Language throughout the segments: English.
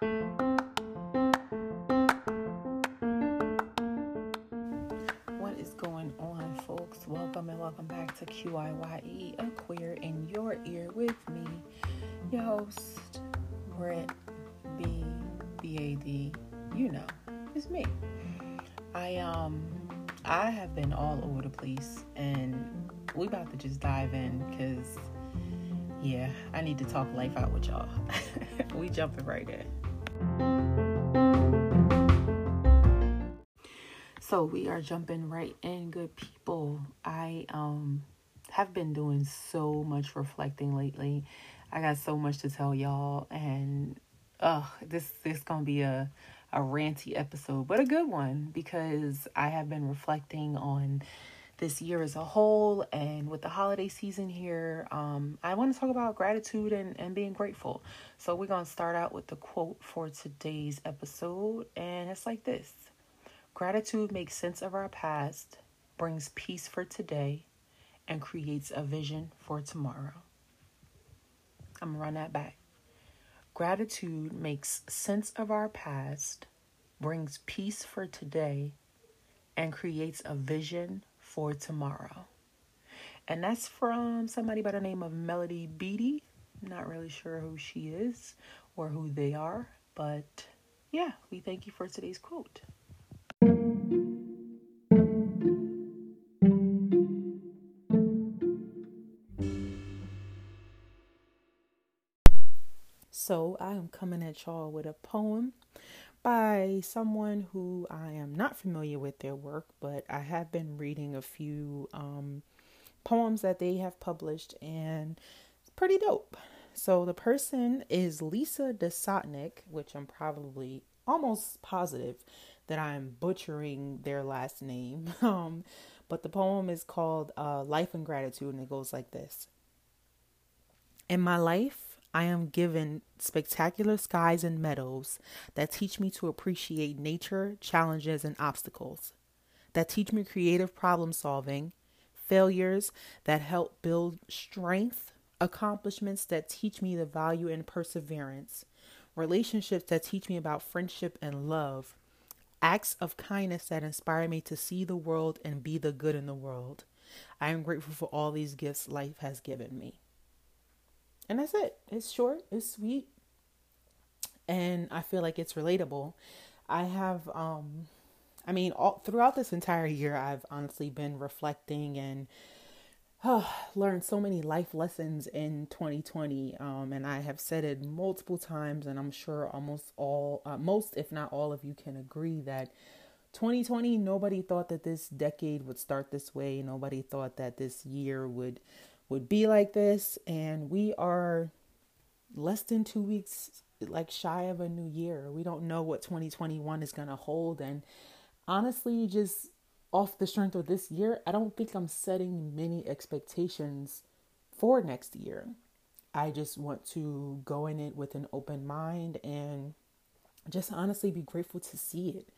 What is going on, folks? Welcome and welcome back to QIYE, a queer in your ear with me, your host, Britt B B A D. You know, it's me. I um I have been all over the place and we about to just dive in because yeah, I need to talk life out with y'all. we jumping right in. So we are jumping right in, good people. I um have been doing so much reflecting lately. I got so much to tell y'all, and uh, this this gonna be a a ranty episode, but a good one because I have been reflecting on this year as a whole and with the holiday season here um, i want to talk about gratitude and, and being grateful so we're going to start out with the quote for today's episode and it's like this Gratitude makes sense of our past, brings peace for today, and creates a vision for tomorrow. I'm going to run that back. Gratitude makes sense of our past, brings peace for today, and creates a vision for tomorrow. And that's from somebody by the name of Melody Beattie. Not really sure who she is or who they are, but yeah, we thank you for today's quote. So, I am coming at y'all with a poem by someone who I am not familiar with their work, but I have been reading a few um, poems that they have published, and it's pretty dope. So, the person is Lisa Desotnik, which I'm probably almost positive that I'm butchering their last name. Um, but the poem is called uh, Life and Gratitude, and it goes like this In my life, I am given spectacular skies and meadows that teach me to appreciate nature, challenges, and obstacles, that teach me creative problem solving, failures that help build strength, accomplishments that teach me the value in perseverance, relationships that teach me about friendship and love, acts of kindness that inspire me to see the world and be the good in the world. I am grateful for all these gifts life has given me. And that's it. It's short, it's sweet, and I feel like it's relatable. I have um I mean all throughout this entire year I've honestly been reflecting and oh, learned so many life lessons in 2020 um, and i have said it multiple times and i'm sure almost all uh, most if not all of you can agree that 2020 nobody thought that this decade would start this way nobody thought that this year would would be like this and we are less than two weeks like shy of a new year we don't know what 2021 is going to hold and honestly just off the strength of this year, I don't think I'm setting many expectations for next year. I just want to go in it with an open mind and just honestly be grateful to see it.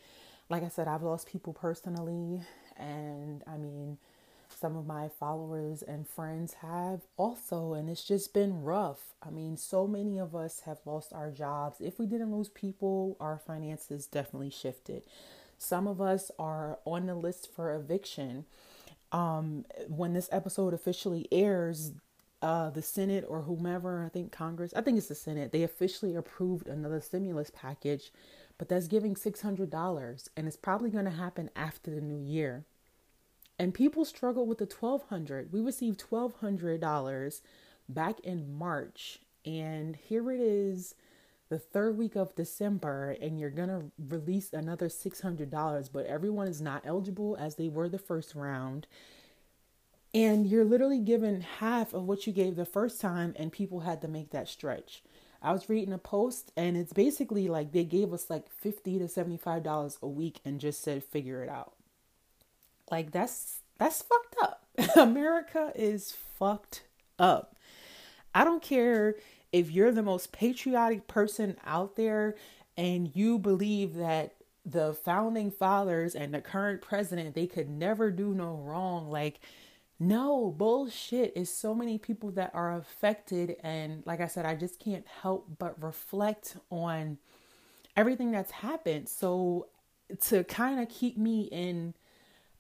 Like I said, I've lost people personally, and I mean, some of my followers and friends have also, and it's just been rough. I mean, so many of us have lost our jobs. If we didn't lose people, our finances definitely shifted. Some of us are on the list for eviction. Um, when this episode officially airs, uh, the Senate or whomever, I think Congress, I think it's the Senate, they officially approved another stimulus package, but that's giving $600 and it's probably going to happen after the new year. And people struggle with the 1200. We received $1200 back in March and here it is the third week of December and you're going to release another $600, but everyone is not eligible as they were the first round. And you're literally given half of what you gave the first time, and people had to make that stretch. I was reading a post, and it's basically like they gave us like 50 to $75 a week and just said, figure it out. Like, that's that's fucked up. America is fucked up. I don't care if you're the most patriotic person out there and you believe that the founding fathers and the current president they could never do no wrong like no bullshit is so many people that are affected and like i said i just can't help but reflect on everything that's happened. So to kind of keep me in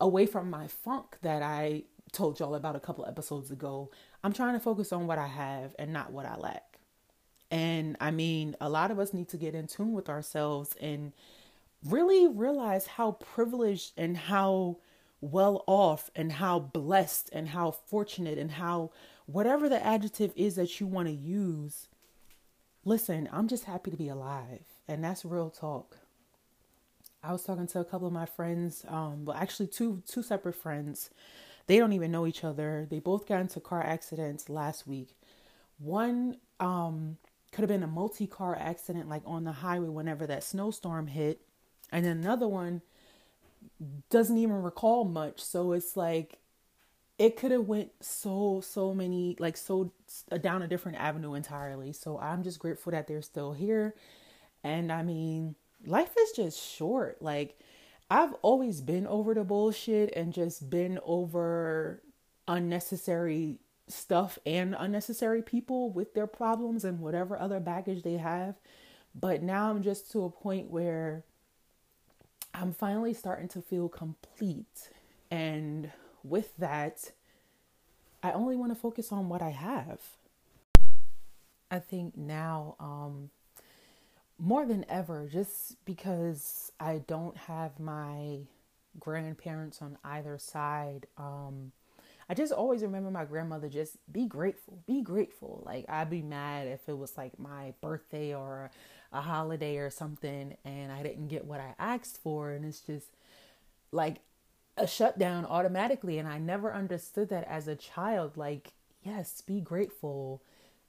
away from my funk that I told y'all about a couple episodes ago, I'm trying to focus on what I have and not what I lack. And I mean, a lot of us need to get in tune with ourselves and really realize how privileged and how well off and how blessed and how fortunate and how whatever the adjective is that you want to use. Listen, I'm just happy to be alive. And that's real talk. I was talking to a couple of my friends, um, well, actually two two separate friends. They don't even know each other. They both got into car accidents last week. One um, could have been a multi-car accident, like on the highway whenever that snowstorm hit, and then another one doesn't even recall much. So it's like it could have went so so many like so down a different avenue entirely. So I'm just grateful that they're still here. And I mean, life is just short. Like, I've always been over the bullshit and just been over unnecessary stuff and unnecessary people with their problems and whatever other baggage they have. But now I'm just to a point where I'm finally starting to feel complete. And with that, I only want to focus on what I have. I think now, um, more than ever, just because I don't have my grandparents on either side, um, I just always remember my grandmother just be grateful, be grateful. Like I'd be mad if it was like my birthday or a holiday or something and I didn't get what I asked for and it's just like a shutdown automatically and I never understood that as a child like yes, be grateful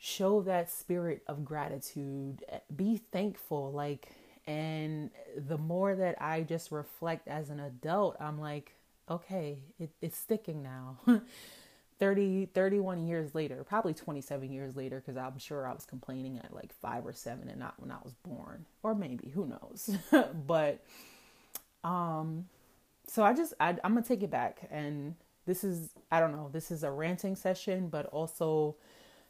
show that spirit of gratitude be thankful like and the more that i just reflect as an adult i'm like okay it, it's sticking now. 30 31 years later probably 27 years later because i'm sure i was complaining at like five or seven and not when i was born or maybe who knows? But um so i just I, i'm gonna take it back and this is i don't know this is a ranting session but also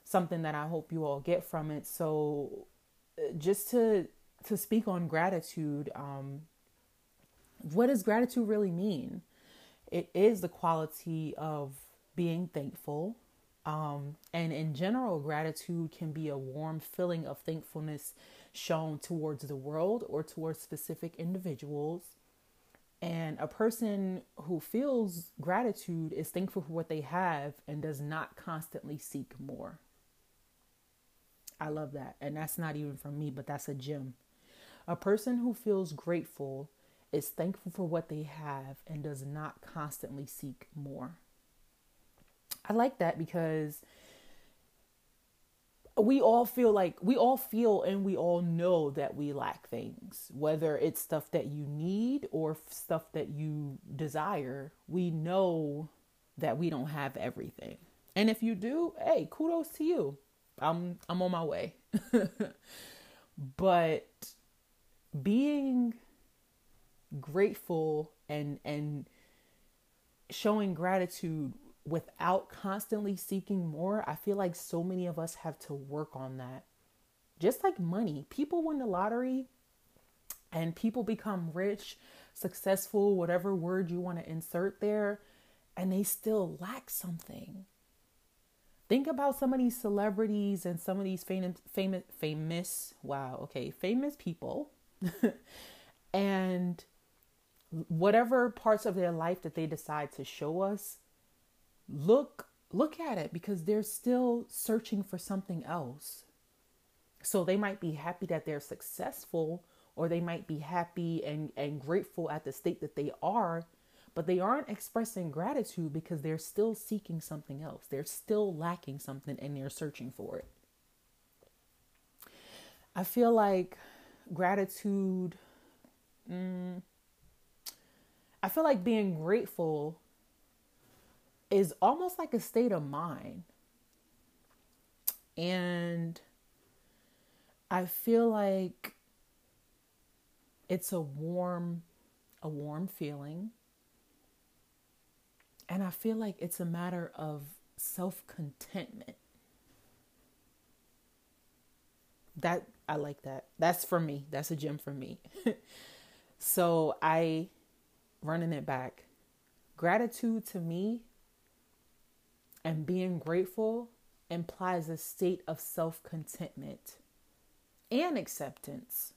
something that I hope you all get from it. So, uh, just to to speak on gratitude, um, what does gratitude really mean? It is the quality of being thankful. Um, and in general, gratitude can be a warm feeling of thankfulness shown towards the world or towards specific individuals. And a person who feels gratitude is thankful for what they have and does not constantly seek more. I love that. And that's not even from me, but that's a gem. A person who feels grateful is thankful for what they have and does not constantly seek more. I like that because we all feel like we all feel and we all know that we lack things, whether it's stuff that you need or stuff that you desire. We know that we don't have everything. And if you do, hey, kudos to you. I'm I'm on my way. but being grateful and and showing gratitude without constantly seeking more, I feel like so many of us have to work on that. Just like money, people win the lottery and people become rich, successful, whatever word you want to insert there, and they still lack something. Think about some of these celebrities and some of these famous, famous, famous, wow, okay, famous people, and whatever parts of their life that they decide to show us, look look at it because they're still searching for something else. So they might be happy that they're successful, or they might be happy and, and grateful at the state that they are, but they aren't expressing gratitude because they're still seeking something else. They're still lacking something and they're searching for it. I feel like gratitude, mm, I feel like being grateful is almost like a state of mind. And I feel like it's a warm a warm feeling and I feel like it's a matter of self contentment. That I like that. That's for me. That's a gem for me. so I running it back. Gratitude to me and being grateful implies a state of self contentment and acceptance.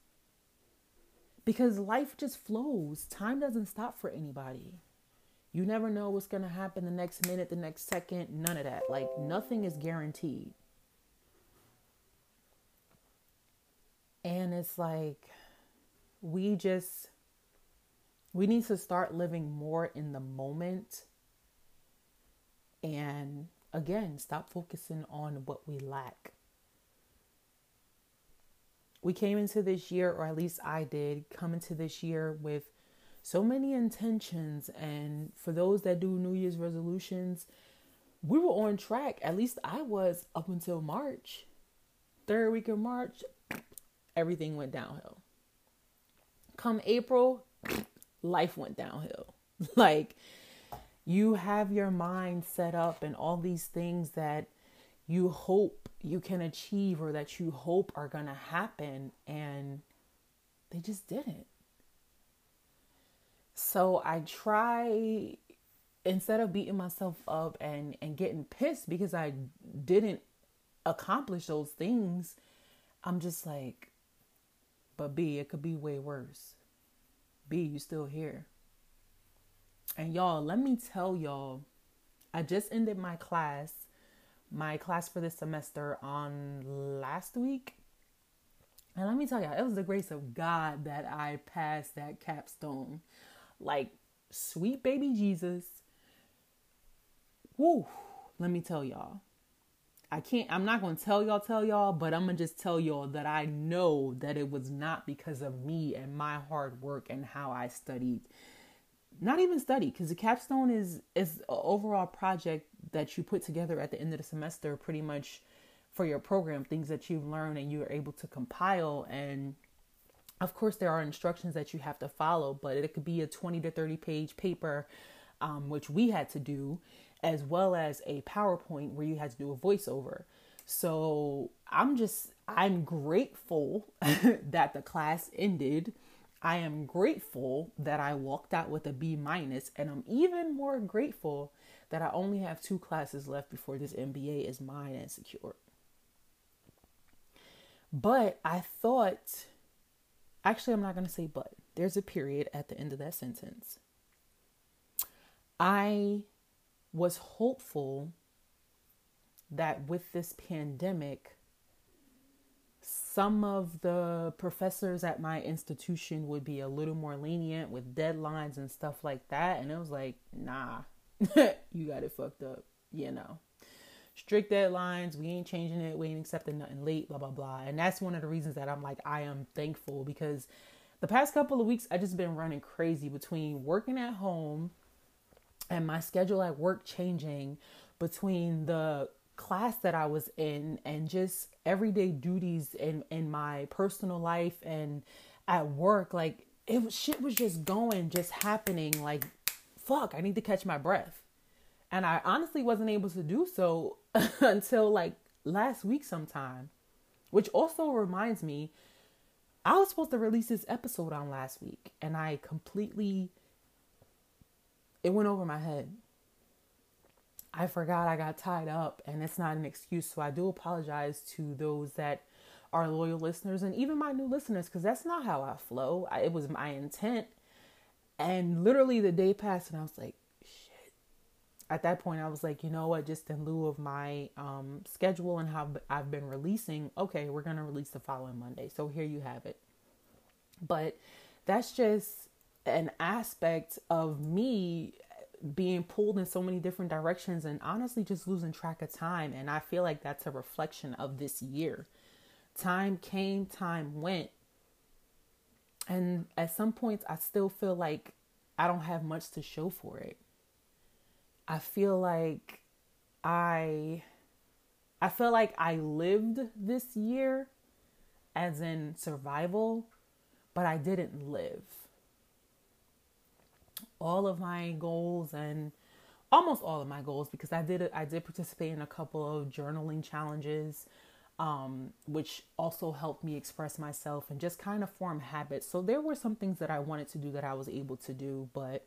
Because life just flows, time doesn't stop for anybody. You never know what's going to happen the next minute, the next second, none of that. Like, nothing is guaranteed. And it's like, we just, we need to start living more in the moment and again, stop focusing on what we lack. We came into this year, or at least I did, come into this year with so many intentions. And for those that do New Year's resolutions, we were on track. At least I was up until March. Third week of March, everything went downhill. Come April, life went downhill. Like, you have your mind set up and all these things that you hope you can achieve or that you hope are going to happen and they just didn't. So I try instead of beating myself up and and getting pissed because I didn't accomplish those things, I'm just like but B, it could be way worse. B, you still here. And y'all, let me tell y'all, I just ended my class, my class for this semester on last week. And let me tell y'all, it was the grace of God that I passed that capstone. Like, sweet baby Jesus. Woo, let me tell y'all. I can't, I'm not to tell y'all, tell y'all, but I'm to just tell y'all that I know that it was not because of me and my hard work and how I studied not even study because the capstone is is an overall project that you put together at the end of the semester pretty much for your program things that you've learned and you're able to compile and of course there are instructions that you have to follow but it could be a 20 to 30 page paper um, which we had to do as well as a powerpoint where you had to do a voiceover so i'm just i'm grateful that the class ended I am grateful that I walked out with a B minus, and I'm even more grateful that I only have two classes left before this MBA is mine and secure. But I thought, actually, I'm not going to say but. There's a period at the end of that sentence. I was hopeful that with this pandemic, some of the professors at my institution would be a little more lenient with deadlines and stuff like that. And it was like, nah, you got it fucked up, you know. Strict deadlines, we ain't changing it, we ain't accepting nothing late, blah, blah, blah. And that's one of the reasons that I'm like, I am thankful because the past couple of weeks, I just been running crazy between working at home and my schedule at work changing between the class that I was in and just everyday duties in in my personal life and at work like it was shit was just going just happening like fuck I need to catch my breath and I honestly wasn't able to do so until like last week sometime which also reminds me I was supposed to release this episode on last week and I completely it went over my head I forgot I got tied up, and it's not an excuse. So I do apologize to those that are loyal listeners and even my new listeners because that's not how I flow. I, it was my intent. And literally the day passed, and I was like. At that point, I was like, you know what? Just in lieu of my um, schedule and how I've been releasing, okay, we're going to release the following Monday. So here you have it. But that's just an aspect of me being pulled in so many different directions and honestly just losing track of time. And I feel like that's a reflection of this year. Time came, time went. And at some points, I still feel like I don't have much to show for it. I feel like I I feel like I lived this year as in survival, but I didn't live all of my goals and almost all of my goals because I did I did participate in a couple of journaling challenges. um, which also helped me express myself and just kind of form habits. So there were some things that I wanted to do that I was able to do, but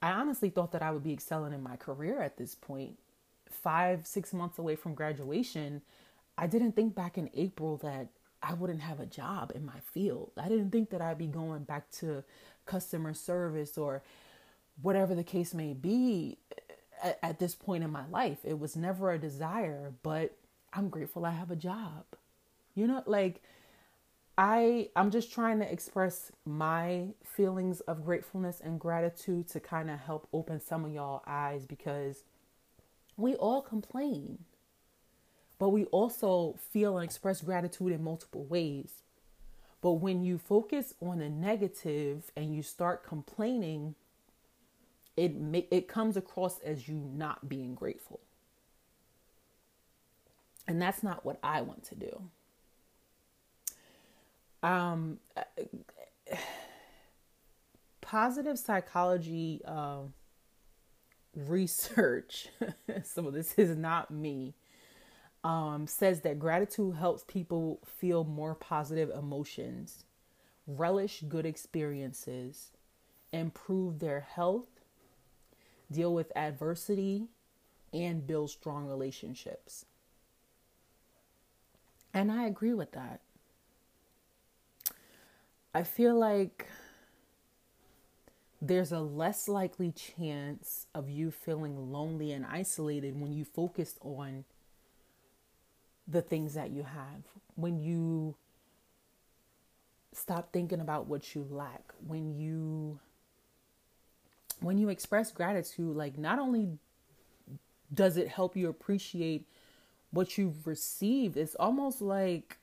I honestly thought that I would be excelling in my career at this point. Five, six months away from graduation, I didn't think back in April that I wouldn't have a job in my field. I didn't think that I'd be going back to customer service or whatever the case may be at, at this point in my life. It was never a desire, but I'm grateful I have a job. You know, like I I'm just trying to express my feelings of gratefulness and gratitude to kind of help open some of y'all eyes because we all complain. But we also feel and express gratitude in multiple ways. But when you focus on the negative and you start complaining, it it comes across as you not being grateful. And that's not what I want to do. Um, positive psychology uh, research, so this is not me, um, says that gratitude helps people feel more positive emotions, relish good experiences, improve their health, deal with adversity, and build strong relationships. And I agree with that. I feel like there's a less likely chance of you feeling lonely and isolated when you focus on the things that you have. When you stop thinking about what you lack. When you when you express gratitude, like not only does it help you appreciate what you've received it's almost like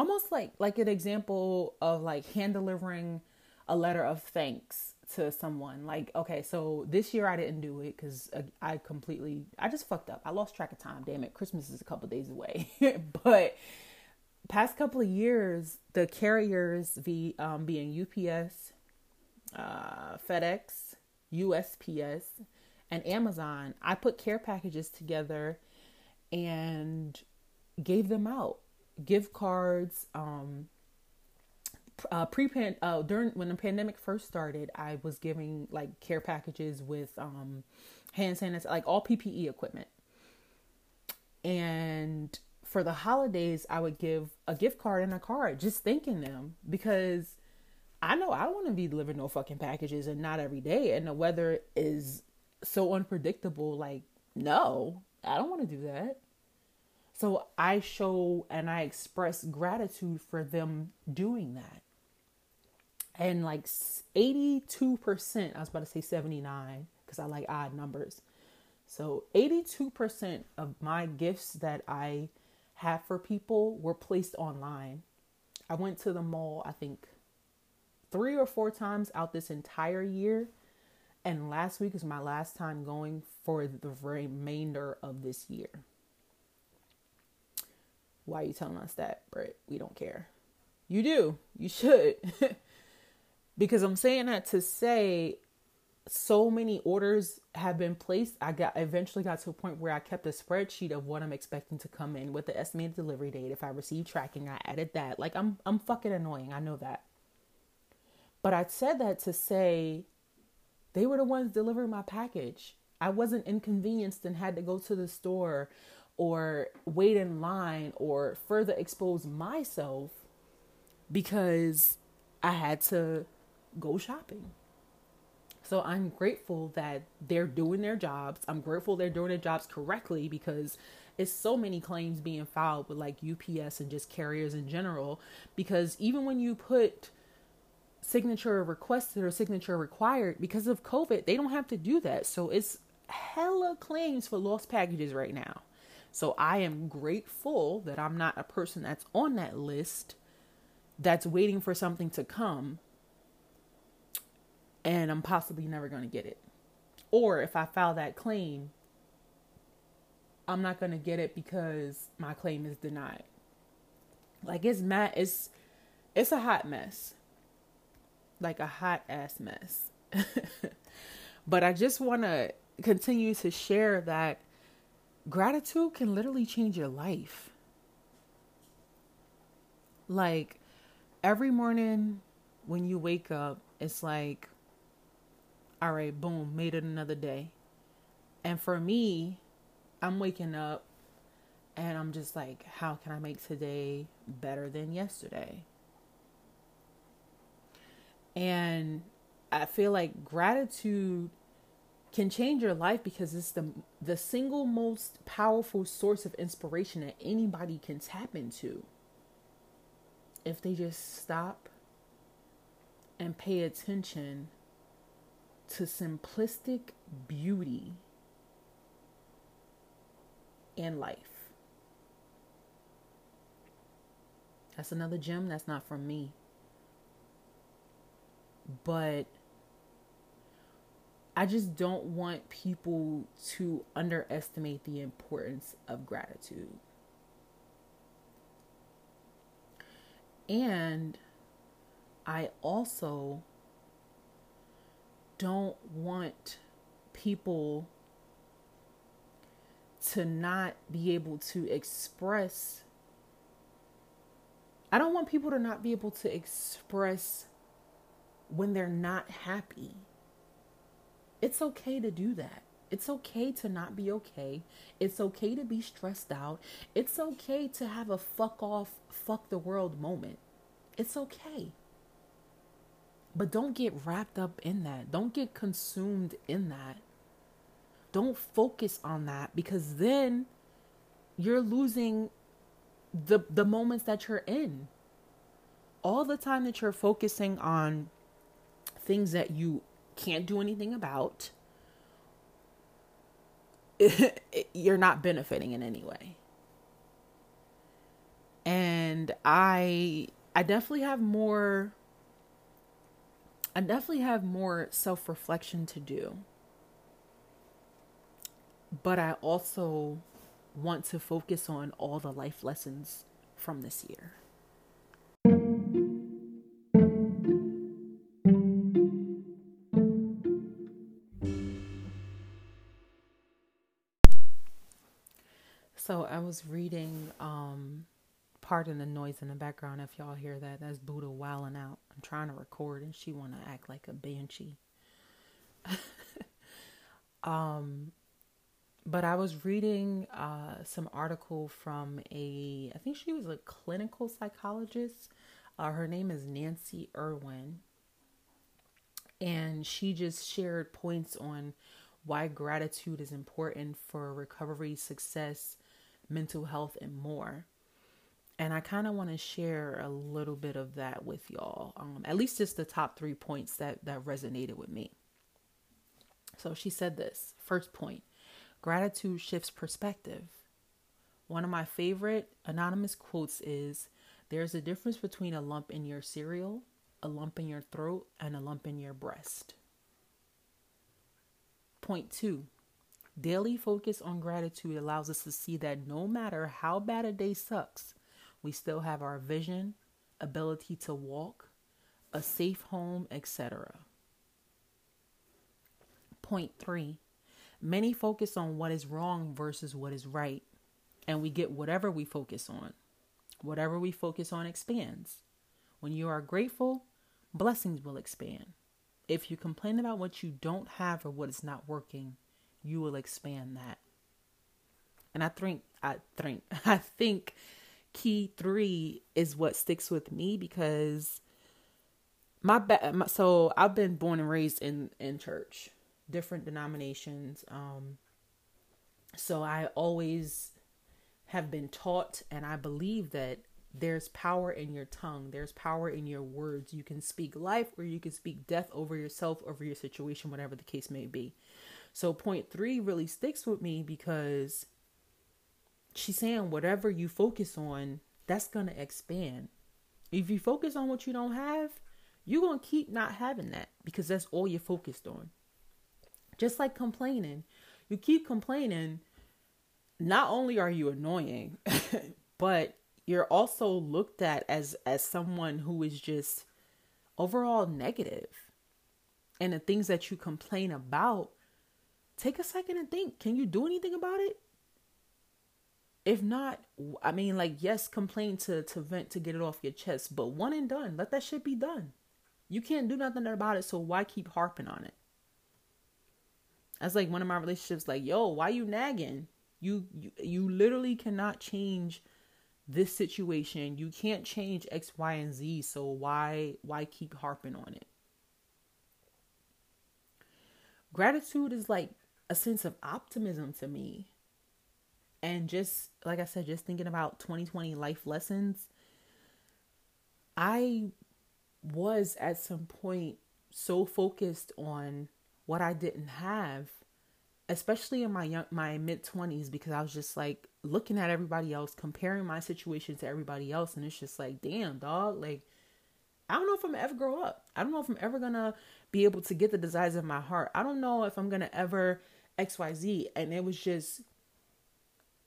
almost like like an example of like hand delivering a letter of thanks to someone. Like okay so this year i didn't do it because uh, i completely i just fucked up. I lost track of time. Damn it. Christmas is a couple days away. But past couple of years the carriers the um, being ups uh, fedex usps and Amazon, I put care packages together and gave them out. Gift cards, um, uh, pre uh, during when the pandemic first started, I was giving like care packages with um, hand sanitizer, like all PPE equipment. And for the holidays, I would give a gift card and a card, just thanking them because I know I don't want to be delivering no fucking packages and not every day. And the weather is so unpredictable. Like, no, I don't want to do that. So I show and I express gratitude for them doing that. And like 82%, I was about to say 79 because I like odd numbers. So 82% of my gifts that I have for people were placed online. I went to the mall, I think, three or four times out this entire year and last week is my last time going for the remainder of this year. Why are you telling us that, Britt? We don't care. You do. You should. because I'm saying that to say so many orders have been placed. I got eventually got to a point where I kept a spreadsheet of what I'm expecting to come in with the estimated delivery date. If I receive tracking, I added that. Like I'm I'm fucking annoying. I know that. But I said that to say they were the ones delivering my package. I wasn't inconvenienced and had to go to the store or wait in line or further expose myself because I had to go shopping. So I'm grateful that they're doing their jobs. I'm grateful they're doing their jobs correctly because it's so many claims being filed with like UPS and just carriers in general. Because even when you put signature requested or signature required because of COVID, they don't have to do that. So it's hella claims for lost packages right now. So I am grateful that I'm not a person that's on that list that's waiting for something to come and I'm possibly never going to get it. Or if I file that claim, I'm not going to get it because my claim is denied. Like it's mad it's it's a hot mess like a hot ass mess. but I just want to continue to share that gratitude can literally change your life. Like every morning when you wake up, it's like, all right, boom, made it another day. And for me, I'm waking up and I'm just like, how can I make today better than yesterday? And I feel like gratitude can change your life because it's the the single most powerful source of inspiration that anybody can tap into. If they just stop and pay attention to simplistic beauty in life. That's another gem that's not from me. But I just don't want people to underestimate the importance of gratitude. And I also don't want people to not be able to express. I don't want people to not be able to express when they're not happy. It's okay to do that. It's okay to not be okay. It's okay to be stressed out. It's okay to have a fuck off, fuck the world moment. It's okay. But don't get wrapped up in that. Don't get consumed in that. Don't focus on that because then you're losing the the moments that you're in. All the time that you're focusing on things that you can't do anything about, you're not benefiting in any way. And I I definitely have more I definitely have more self-reflection to do. But I also want to focus on all the life lessons from this year. Was reading, um, pardon the noise in the background if y'all hear that. That's Buddha wilding out. I'm trying to record and she want to act like a banshee. um, but I was reading uh, some article from a, I think she was a clinical psychologist. Uh, her name is Nancy Irwin. And she just shared points on why gratitude is important for recovery, success, mental health, and more. And I kind of want to share a little bit of that with y'all. Um, at least just the top three points that, that resonated with me. So she said this first point gratitude shifts perspective. One of my favorite anonymous quotes is There's a difference between a lump in your cereal, a lump in your throat, and a lump in your breast. Point two Daily focus on gratitude allows us to see that no matter how bad a day sucks, we still have our vision, ability to walk, a safe home, etc. Point three many focus on what is wrong versus what is right, and we get whatever we focus on. Whatever we focus on expands. When you are grateful, blessings will expand. If you complain about what you don't have or what is not working, you will expand that. And I think I think I think key 3 is what sticks with me because my, ba- my so I've been born and raised in in church, different denominations. Um so I always have been taught and I believe that there's power in your tongue. There's power in your words. You can speak life or you can speak death over yourself, over your situation, whatever the case may be. So, point three really sticks with me because she's saying whatever you focus on, that's to expand. If you focus on what you don't have, you're to keep not having that because that's all you're focused on. Just like complaining, you keep complaining, not only are you annoying, but you're also looked at as as someone who is just overall negative. And the things that you complain about take a second and think can you do anything about it? If not, I mean, like, yes, complain to to vent to get it off your chest, but one and done. Let that shit be done. You can't do nothing about it, so why keep harping on it? That's like one of my relationships. Like, yo, why you nagging? You you, you literally cannot change this situation. You can't change X, Y, and Z. So why why keep harping on it? Gratitude is like a sense of optimism to me. And just like I said, just thinking about 2020 life lessons, I was at some point so focused on what I didn't have, especially in my young my mid 20s because I was just like looking at everybody else, comparing my situation to everybody else and it's just like, damn, dog, like I don't know if I'm ever grow up. I don't know if I'm ever going to be able to get the desires of my heart. I don't know if I'm going to ever XYZ and it was just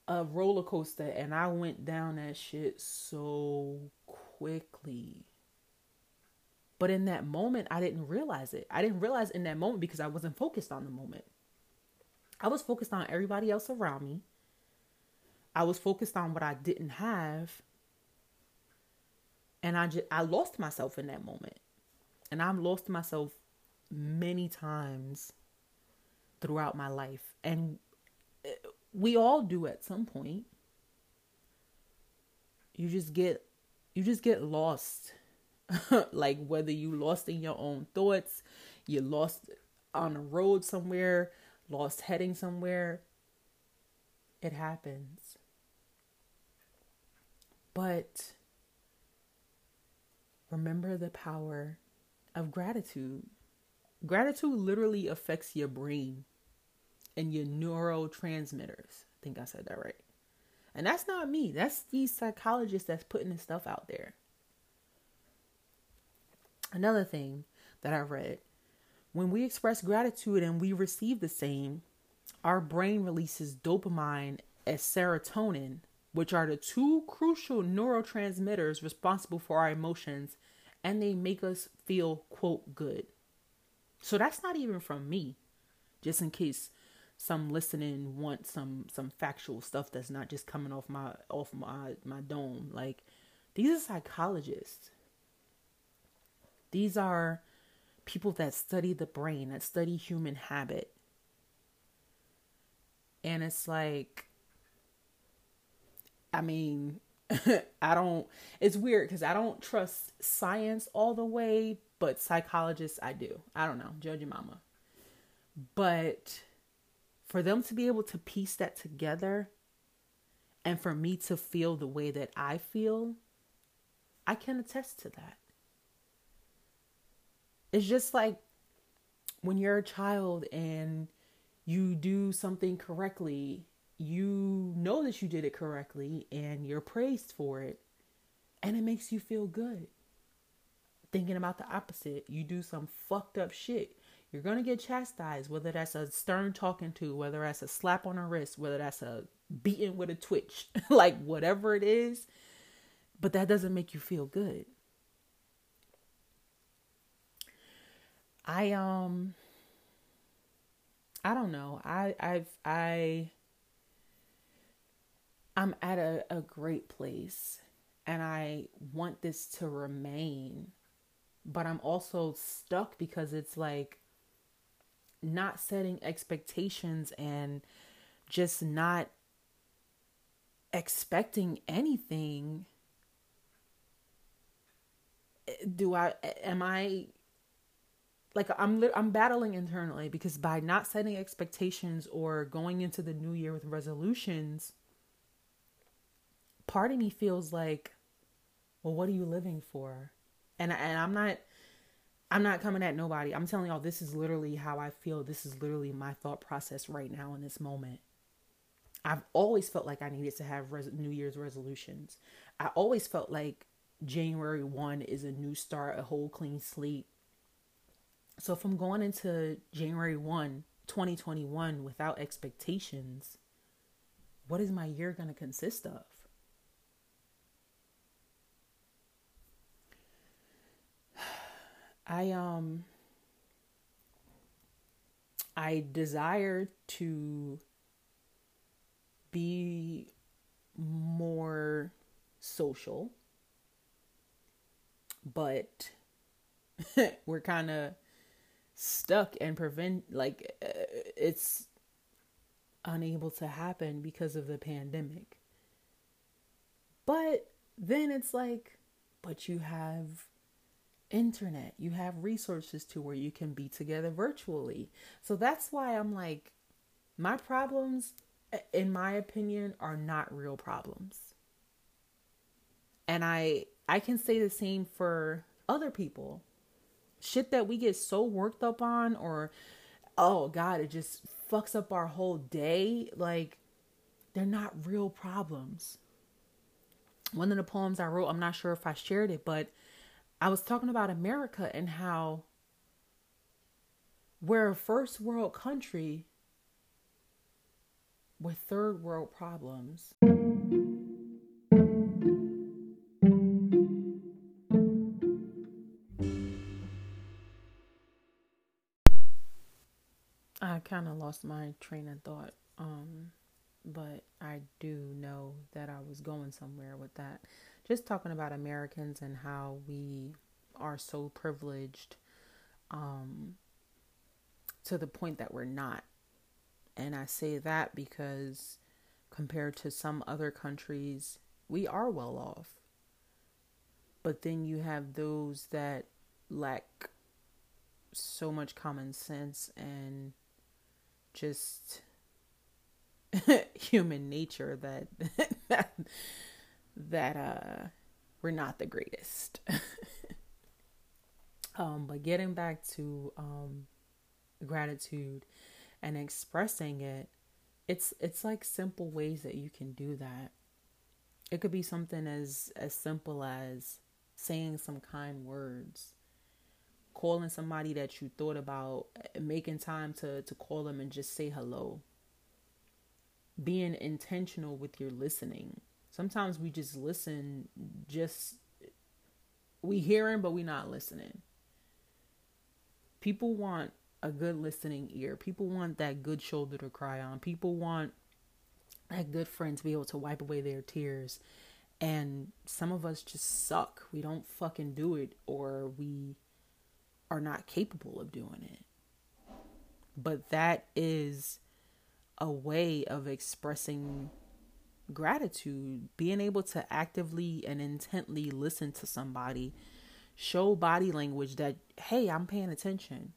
a roller coaster and I went down that shit so quickly. But in that moment, I didn't realize it. I didn't realize in that moment because I wasn't focused on the moment. I was focused on everybody else around me. I was focused on what I didn't have. And I just I lost myself in that moment. And I've lost myself many times throughout my life. And eh, we all do at some point. You just get you just get lost like whether you lost in your own thoughts, you lost on a road somewhere, lost heading somewhere. It happens. But remember the power of gratitude. Gratitude literally affects your brain and your neurotransmitters. I think I said that right. And that's not me. That's these psychologists that's putting this stuff out there. Another thing that I read when we express gratitude and we receive the same, our brain releases dopamine and serotonin, which are the two crucial neurotransmitters responsible for our emotions, and they make us feel, quote, good. So that's not even from me, just in case some listening want some some factual stuff that's not just coming off my off my my dome like these are psychologists these are people that study the brain, that study human habit. And it's like, I mean, I don't, it's weird because I don't trust science all the way, but psychologists I do. I don't know, judge your mama. But for them to be able to piece that together and for me to feel the way that I feel, I can attest to that. It's just like when you're a child and you do something correctly, you know that you did it correctly and you're praised for it, and it makes you feel good. Thinking about the opposite, you do some fucked up shit. You're gonna get chastised, whether that's a stern talking to, whether that's a slap on the wrist, whether that's a beating with a twitch, like whatever it is. But that doesn't make you feel good. I um I don't know. I I've I I'm at a, a great place and I want this to remain. But I'm also stuck because it's like not setting expectations and just not expecting anything do i am i like I'm I'm battling internally because by not setting expectations or going into the new year with resolutions, part of me feels like, well, what are you living for? And and I'm not I'm not coming at nobody. I'm telling y'all this is literally how I feel. This is literally my thought process right now in this moment. I've always felt like I needed to have res- New Year's resolutions. I always felt like January 1 is a new start, a whole clean slate so if I'm going into January 1, 2021 without expectations, what is my year going to consist of? I um I desire to be more social, but we're kind of stuck and prevent like uh, it's unable to happen because of the pandemic. But then it's like, but you have internet, you have resources to where you can be together virtually. So that's why I'm like, my problems, in my opinion, are not real problems. And I I can say the same for other people. Shit that we get so worked up on or oh god, it just fucks up our whole day. Like they're not real problems. One of the poems I wrote, I'm not sure if I shared it, but I was talking about America and how we're a first world country with third world problems. I kind of lost my train of thought, um, but I do know that I was going somewhere with that. Just talking about Americans and how we are so privileged um, to the point that we're not. And I say that because compared to some other countries, we are well off. But then you have those that lack so much common sense and just human nature that that that uh we're not the greatest. um but getting back to um gratitude and expressing it it's it's like simple ways that you can do that it could be something as as simple as saying some kind words calling somebody that you thought about making time to to call them and just say hello being intentional with your listening sometimes we just listen just we hearing but we not listening people want a good listening ear. People want that good shoulder to cry on. People want that good friend to be able to wipe away their tears. And some of us just suck. We don't fucking do it or we are not capable of doing it. But that is a way of expressing gratitude, being able to actively and intently listen to somebody, show body language that, hey, I'm paying attention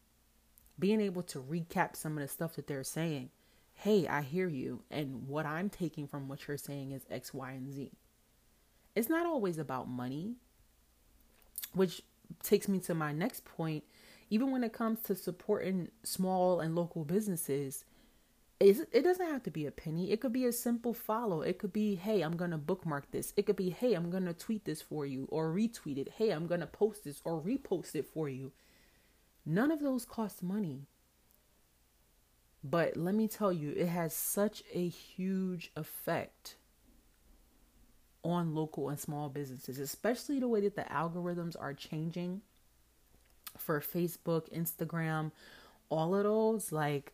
being able to recap some of the stuff that they're saying. Hey, I hear you. And what I'm taking from what you're saying is X, Y, and Z. It's not always about money, which takes me to my next point. Even when it comes to supporting small and local businesses, it doesn't have to be a penny. It could be a simple follow. It could be, hey, I'm going to bookmark this. It could be, hey, I'm going to tweet this for you or retweet it. Hey, I'm going to post this or repost it for you. None of those cost money. But let me tell you, it has such a huge effect on local and small businesses, especially the way that the algorithms are changing for Facebook, Instagram, all of those. Like,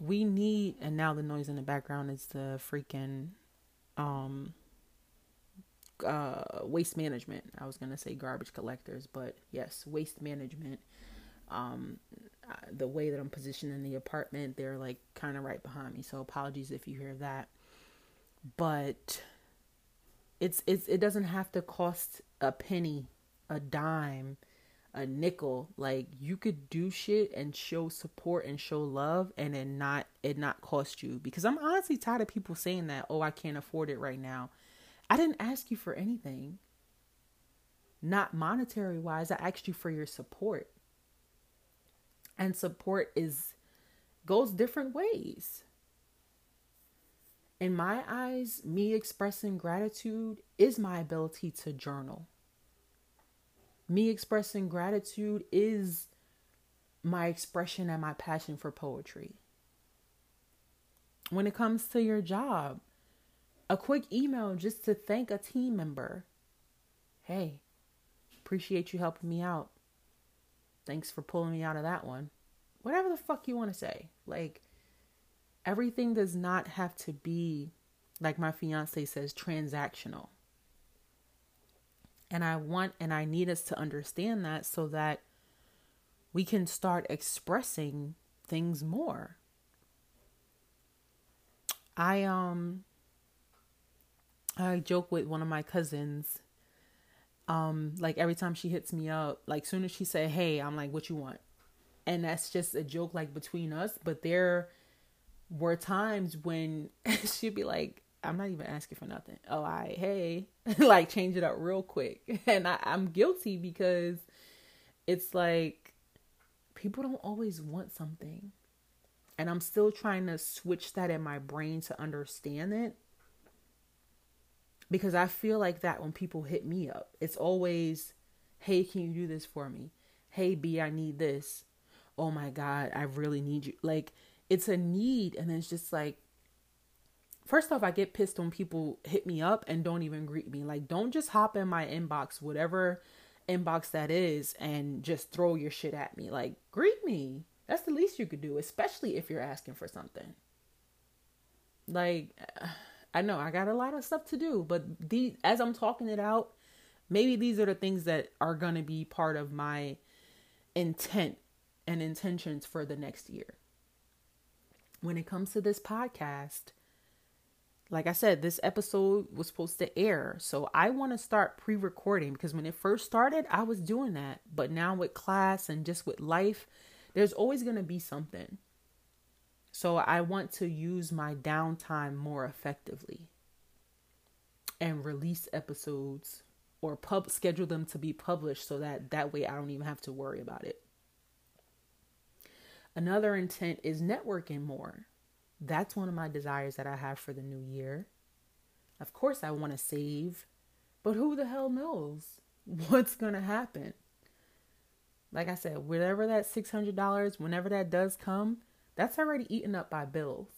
we need, and now the noise in the background is the freaking um uh waste management. I was gonna say garbage collectors, but yes, waste management um, the way that I'm positioned in the apartment, they're like kind of right behind me. So apologies if you hear that. But it's it's it doesn't have to cost a penny, a dime, a nickel. Like you could do shit and show support and show love and then not it not cost you. Because I'm honestly tired of people saying that, oh, I can't afford it right now. I didn't ask you for anything. Not monetary wise, I asked you for your support and support is goes different ways. In my eyes, me expressing gratitude is my ability to journal. Me expressing gratitude is my expression and my passion for poetry. When it comes to your job, a quick email just to thank a team member. Hey, appreciate you helping me out. Thanks for pulling me out of that one. Whatever the fuck you want to say. Like, everything does not have to be like my fiance says, transactional. And I want and I need us to understand that so that we can start expressing things more. I um I joke with one of my cousins. Um, like every time she hits me up, like soon as she said, "Hey," I'm like, "What you want?" And that's just a joke, like between us. But there were times when she'd be like, "I'm not even asking for nothing." Oh, I hey, like change it up real quick, and I, I'm guilty because it's like people don't always want something, and I'm still trying to switch that in my brain to understand it because I feel like that when people hit me up, it's always, hey, can you do this for me? Hey, B, I need this. Oh my God, I really need you. Like, it's a need. And it's just like, first off, I get pissed when people hit me up and don't even greet me. Like, don't just hop in my inbox, whatever inbox that is, and just throw your shit at me. Like, greet me. That's the least you could do, especially if you're asking for something. Like, I know I got a lot of stuff to do, but the as I'm talking it out, maybe these are the things that are going to be part of my intent and intentions for the next year. When it comes to this podcast, like I said, this episode was supposed to air. So I want to start pre recording because when it first started, I was doing that. But now with class and just with life, there's always going to be something. So I want to use my downtime more effectively and release episodes or pub schedule them to be published so that that way I don't even have to worry about it. Another intent is networking more. That's one of my desires that I have for the new year. Of course, I want to save, but who the hell knows what's going to happen? Like I said, whatever that $600, whenever that does come, that's already eaten up by bills.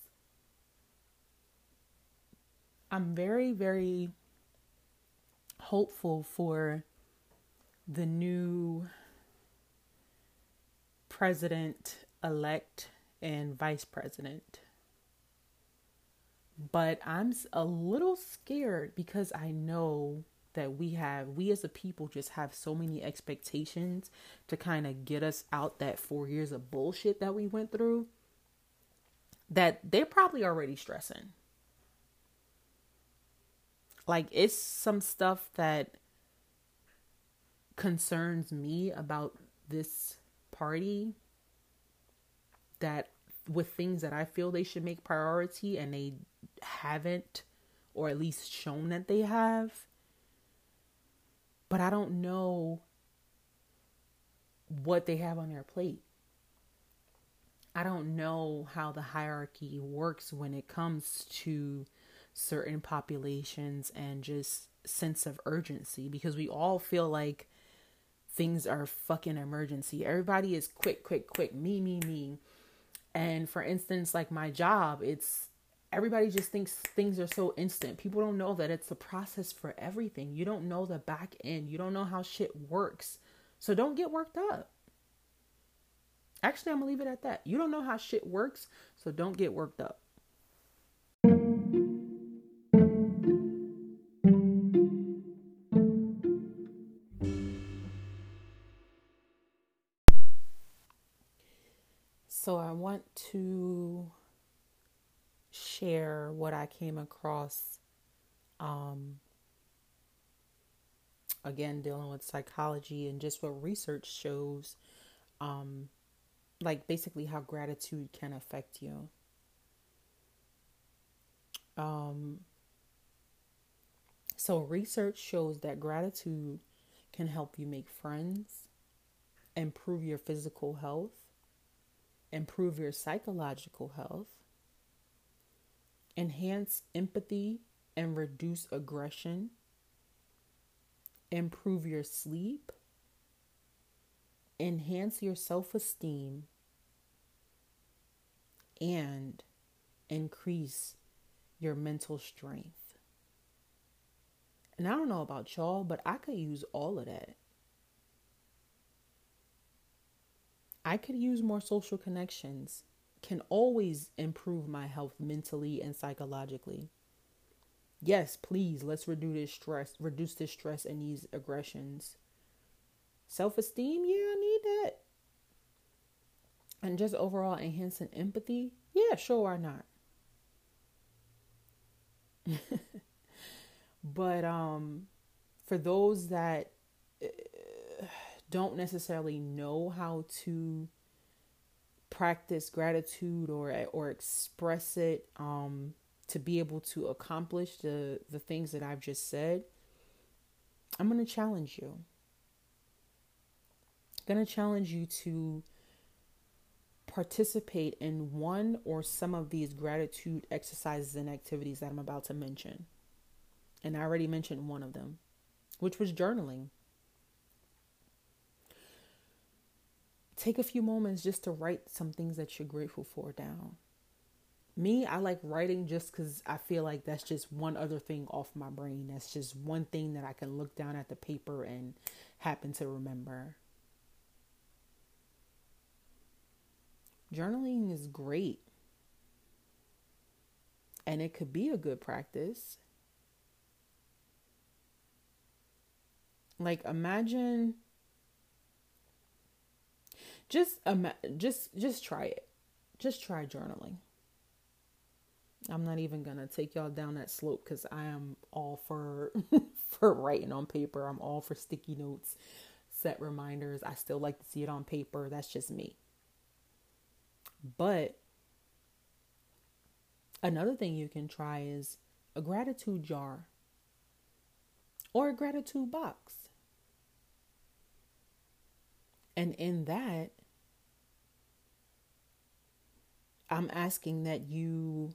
I'm very, very hopeful for the new president elect and vice president. But I'm a little scared because I know that we have, we as a people just have so many expectations to kind of get us out that four years of bullshit that we went through that they're probably already stressing. Like it's some stuff that concerns me about this party that with things that I feel they should make priority and they haven't or at least shown that they have. But I don't know what they have on their plate. I don't know how the hierarchy works when it comes to certain populations and just sense of urgency because we all feel like things are fucking emergency. Everybody is quick, quick, quick, me, me, me. And for instance, like my job, it's everybody just thinks things are so instant. People don't know that it's a process for everything. You don't know the back end. You don't know how shit works. So don't get worked up. Actually, I'm going to leave it at that. You don't know how shit works, so don't get worked up. So, I want to share what I came across. Um, again, dealing with psychology and just what research shows um, like basically how gratitude can affect you. Um, so, research shows that gratitude can help you make friends, improve your physical health, improve your psychological health, enhance empathy and reduce aggression, improve your sleep, enhance your self esteem, and increase your mental strength. And I don't know about y'all, but I could use all of that. I could use more social connections, can always improve my health mentally and psychologically. Yes, please, let's reduce this stress, reduce this stress and these aggressions. Self-esteem, yeah, I need that. And just overall enhancing empathy, yeah, sure, why not? but um for those that uh, don't necessarily know how to practice gratitude or or express it um, to be able to accomplish the the things that I've just said, I'm going to challenge you. I'm going to challenge you to participate in one or some of these gratitude exercises and activities that I'm about to mention. And I already mentioned one of them, which was journaling. Take a few moments just to write some things that you're grateful for down. Me, I like writing just because I feel like that's just one other thing off my brain. That's just one thing that I can look down at the paper and happen to remember. Journaling is great. And it could be a good practice. Like, imagine just um, just just try it. Just try journaling. I'm not even gonna take y'all down that slope because I am all for for writing on paper. I'm all for sticky notes, set reminders. I still like to see it on paper. That's just me. But another thing you can try is a gratitude jar or a gratitude box. And in that, I'm asking that you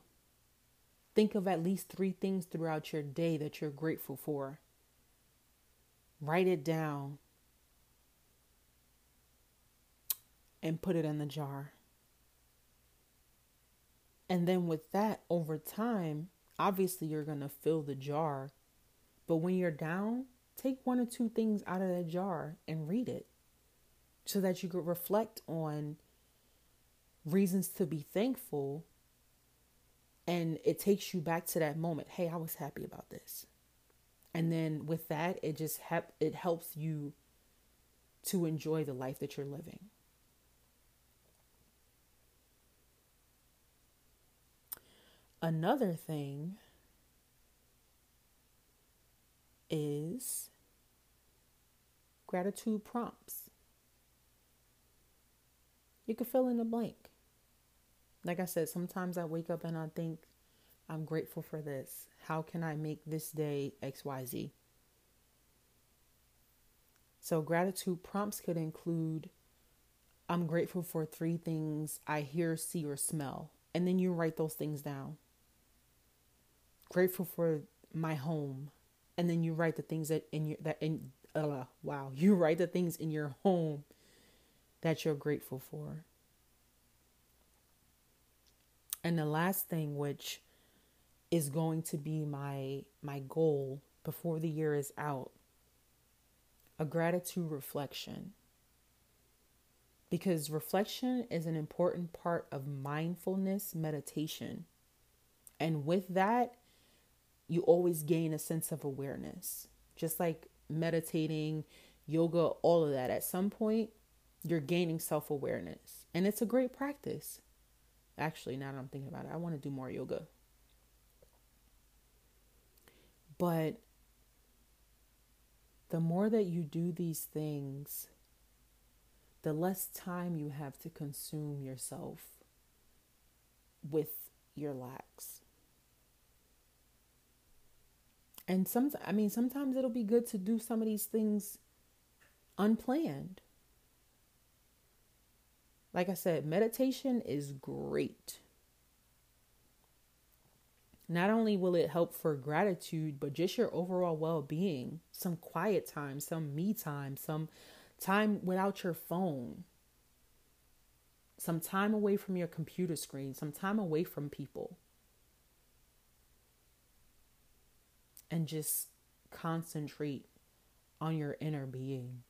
think of at least three things throughout your day that you're grateful for. Write it down and put it in the jar. And then with that, over time, obviously you're going to fill the jar. But when you're down, take one or two things out of that jar and read it so that you could reflect on reasons to be thankful and it takes you back to that moment hey i was happy about this. And then with that it just help it helps you to enjoy the life that you're living. Another thing is gratitude prompts you can fill in the blank like I said, sometimes I wake up and I think, I'm grateful for this. How can I make this day XYZ? So, gratitude prompts could include I'm grateful for three things I hear, see, or smell. And then you write those things down. Grateful for my home. And then you write the things that in your that in uh, wow, you write the things in your home that you're grateful for. And the last thing which is going to be my my goal before the year is out, a gratitude reflection. Because reflection is an important part of mindfulness meditation. And with that, you always gain a sense of awareness. Just like meditating, yoga, all of that. At some point, you're gaining self awareness. And it's a great practice. Actually, now that I'm thinking about it, I want to do more yoga. But the more that you do these things, the less time you have to consume yourself with your lacks. And some I mean sometimes it'll be good to do some of these things unplanned. Like I said, meditation is great. Not only will it help for gratitude, but just your overall well being. Some quiet time, some me time, some time without your phone, some time away from your computer screen, some time away from people. And just concentrate on your inner being.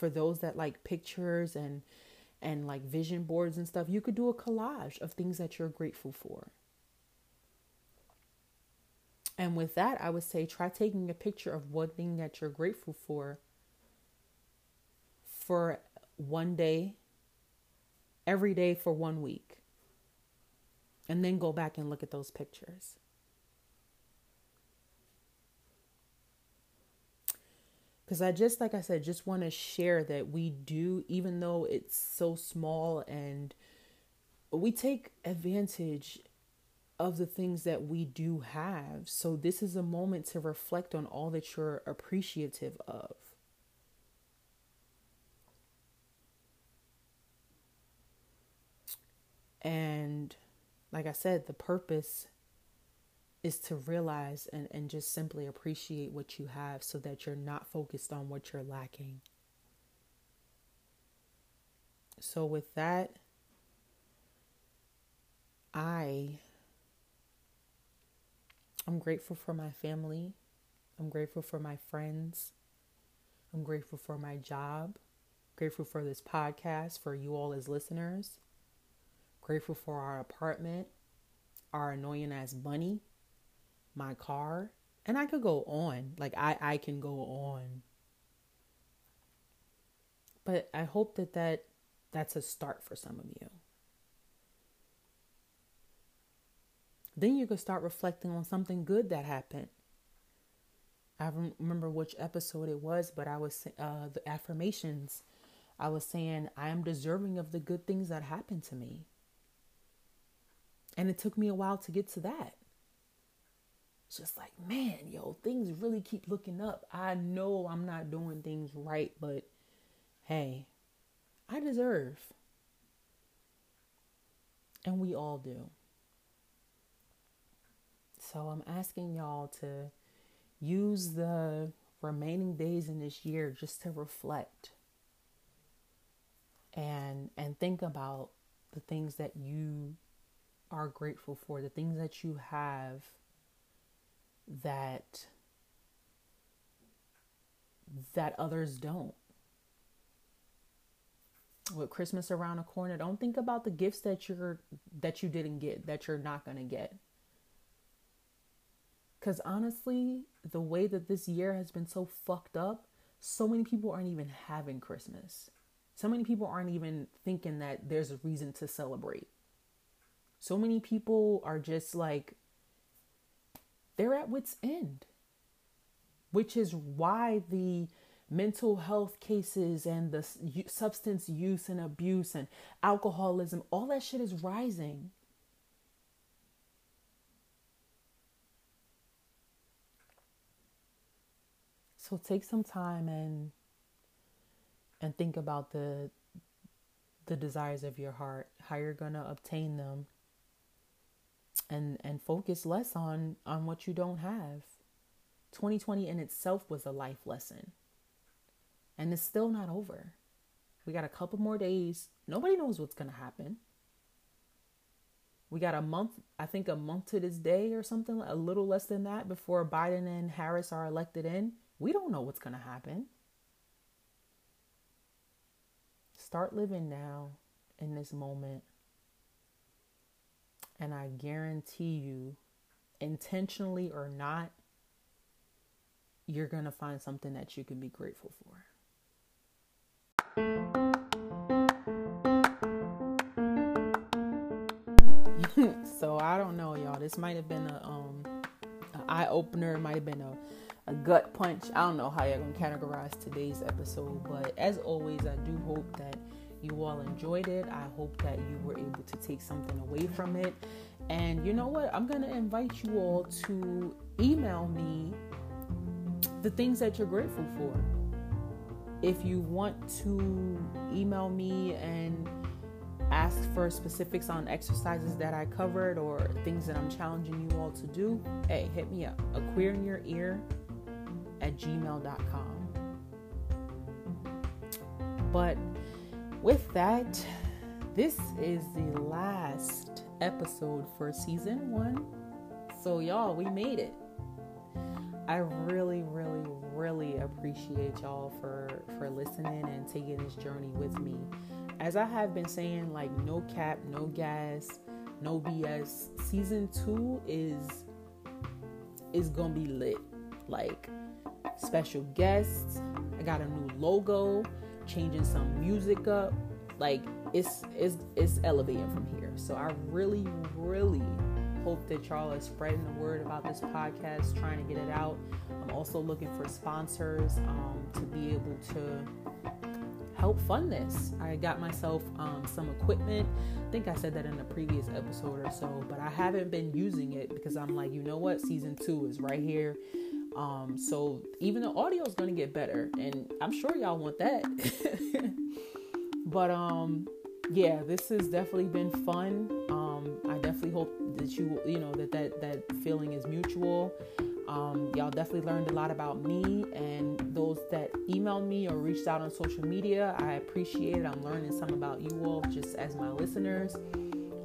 For those that like pictures and and like vision boards and stuff, you could do a collage of things that you're grateful for. And with that, I would say try taking a picture of one thing that you're grateful for for one day, every day for one week. And then go back and look at those pictures. Because I just, like I said, just want to share that we do, even though it's so small and we take advantage of the things that we do have. So, this is a moment to reflect on all that you're appreciative of. And like I said, the purpose is to realize and, and just simply appreciate what you have so that you're not focused on what you're lacking. So, with that, I I'm grateful for my family. I'm grateful for my friends. I'm grateful for my job. Grateful for this podcast, for you all as listeners. Grateful for our apartment, our annoying ass bunny, my car, and I could go on. Like I I can go on. But I hope that that that's a start for some of you. Then you could start reflecting on something good that happened. I remember which episode it was, but I was uh, the affirmations. I was saying I am deserving of the good things that happened to me, and it took me a while to get to that. It's just like, man, yo, things really keep looking up. I know I'm not doing things right, but hey, I deserve, and we all do. So I'm asking y'all to use the remaining days in this year just to reflect and and think about the things that you are grateful for, the things that you have that that others don't. With Christmas around the corner, don't think about the gifts that you're that you didn't get, that you're not going to get. Because honestly, the way that this year has been so fucked up, so many people aren't even having Christmas. So many people aren't even thinking that there's a reason to celebrate. So many people are just like, they're at wits' end, which is why the mental health cases and the substance use and abuse and alcoholism, all that shit is rising. So take some time and and think about the the desires of your heart, how you're going to obtain them and and focus less on on what you don't have. 2020 in itself was a life lesson. And it's still not over. We got a couple more days. Nobody knows what's going to happen. We got a month, I think a month to this day or something, a little less than that before Biden and Harris are elected in. We don't know what's going to happen. Start living now in this moment. And I guarantee you, intentionally or not, you're going to find something that you can be grateful for. so I don't know, y'all. This might have been a um, an eye opener. It might have been a a gut punch. I don't know how you're to categorize today's episode, but as always, I do hope that you all enjoyed it. I hope that you were able to take something away from it. And you know what? I'm going to invite you all to email me the things that you're grateful for. If you want to email me and ask for specifics on exercises that I covered or things that I'm challenging you all to do, hey, hit me up. A queer in your ear at gmail.com. But with that, this is the last episode for season one. So, y'all, we made it. I really, really, really appreciate y'all for for listening and taking this journey with me. As I have been saying, like no cap, no gas, no BS. Season two is is gonna be lit. Like special guests. I got a new logo, changing some music up. Like it's it's it's elevating from here. So I really, really hope that y'all are spreading the word about this podcast, trying to get it out. I'm also looking for sponsors um, to be able to help fund this. I got myself um, some equipment. I think I said that in a previous episode or so, but I haven't been using it because I'm like, you know what? Season two is right here. Um, so even the audio is going to get better, and I'm sure y'all want that. but um, yeah, this has definitely been fun. Um, I definitely hope that you, you know, that that that feeling is mutual. Um, y'all definitely learned a lot about me and those that emailed me or reached out on social media. I appreciate it. I'm learning some about you all just as my listeners.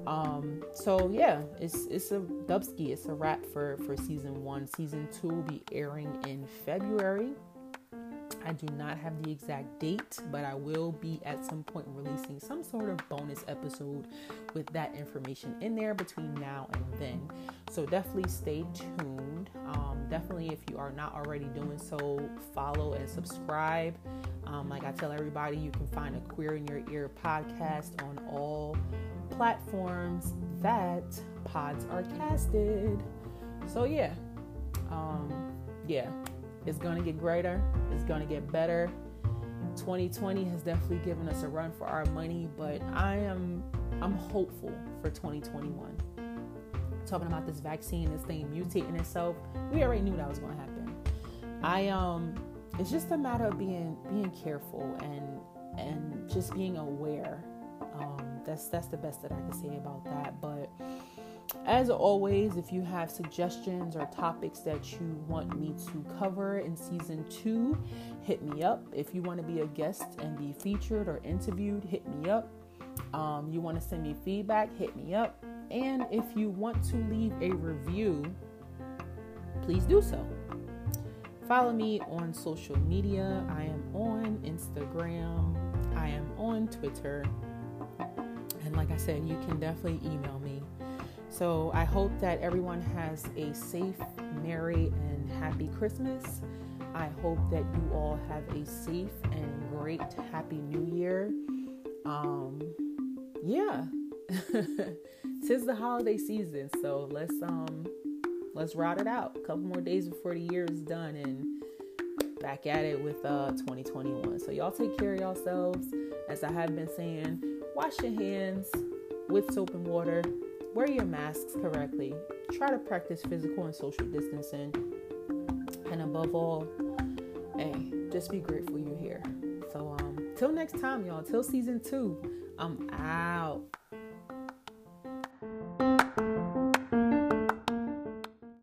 Um, so yeah, it's it's a dubski. It's a wrap for for season one. Season two will be airing in February. I do not have the exact date, but I will be at some point releasing some sort of bonus episode with that information in there between now and then. So definitely stay tuned. Um, definitely, if you are not already doing so, follow and subscribe. Um, like I tell everybody, you can find a Queer in Your Ear podcast on all platforms that pods are casted. So yeah, um, yeah, it's gonna get greater. It's gonna get better. 2020 has definitely given us a run for our money, but I am I'm hopeful for 2021. Talking about this vaccine, this thing mutating itself, we already knew that was gonna happen. I um, it's just a matter of being being careful and and just being aware. Um, that's that's the best that I can say about that. But as always, if you have suggestions or topics that you want me to cover in season two, hit me up. If you want to be a guest and be featured or interviewed, hit me up. Um, you want to send me feedback, hit me up. And if you want to leave a review, please do so. Follow me on social media. I am on Instagram. I am on Twitter. Like I said, you can definitely email me. So I hope that everyone has a safe, merry, and happy Christmas. I hope that you all have a safe and great happy new year. Um, yeah. Tis the holiday season, so let's um let's ride it out. A couple more days before the year is done and back at it with uh 2021. So y'all take care of yourselves. As I have been saying, wash your hands with soap and water. Wear your masks correctly. Try to practice physical and social distancing. And above all, hey, just be grateful you're here. So um till next time, y'all. Till season two. I'm out.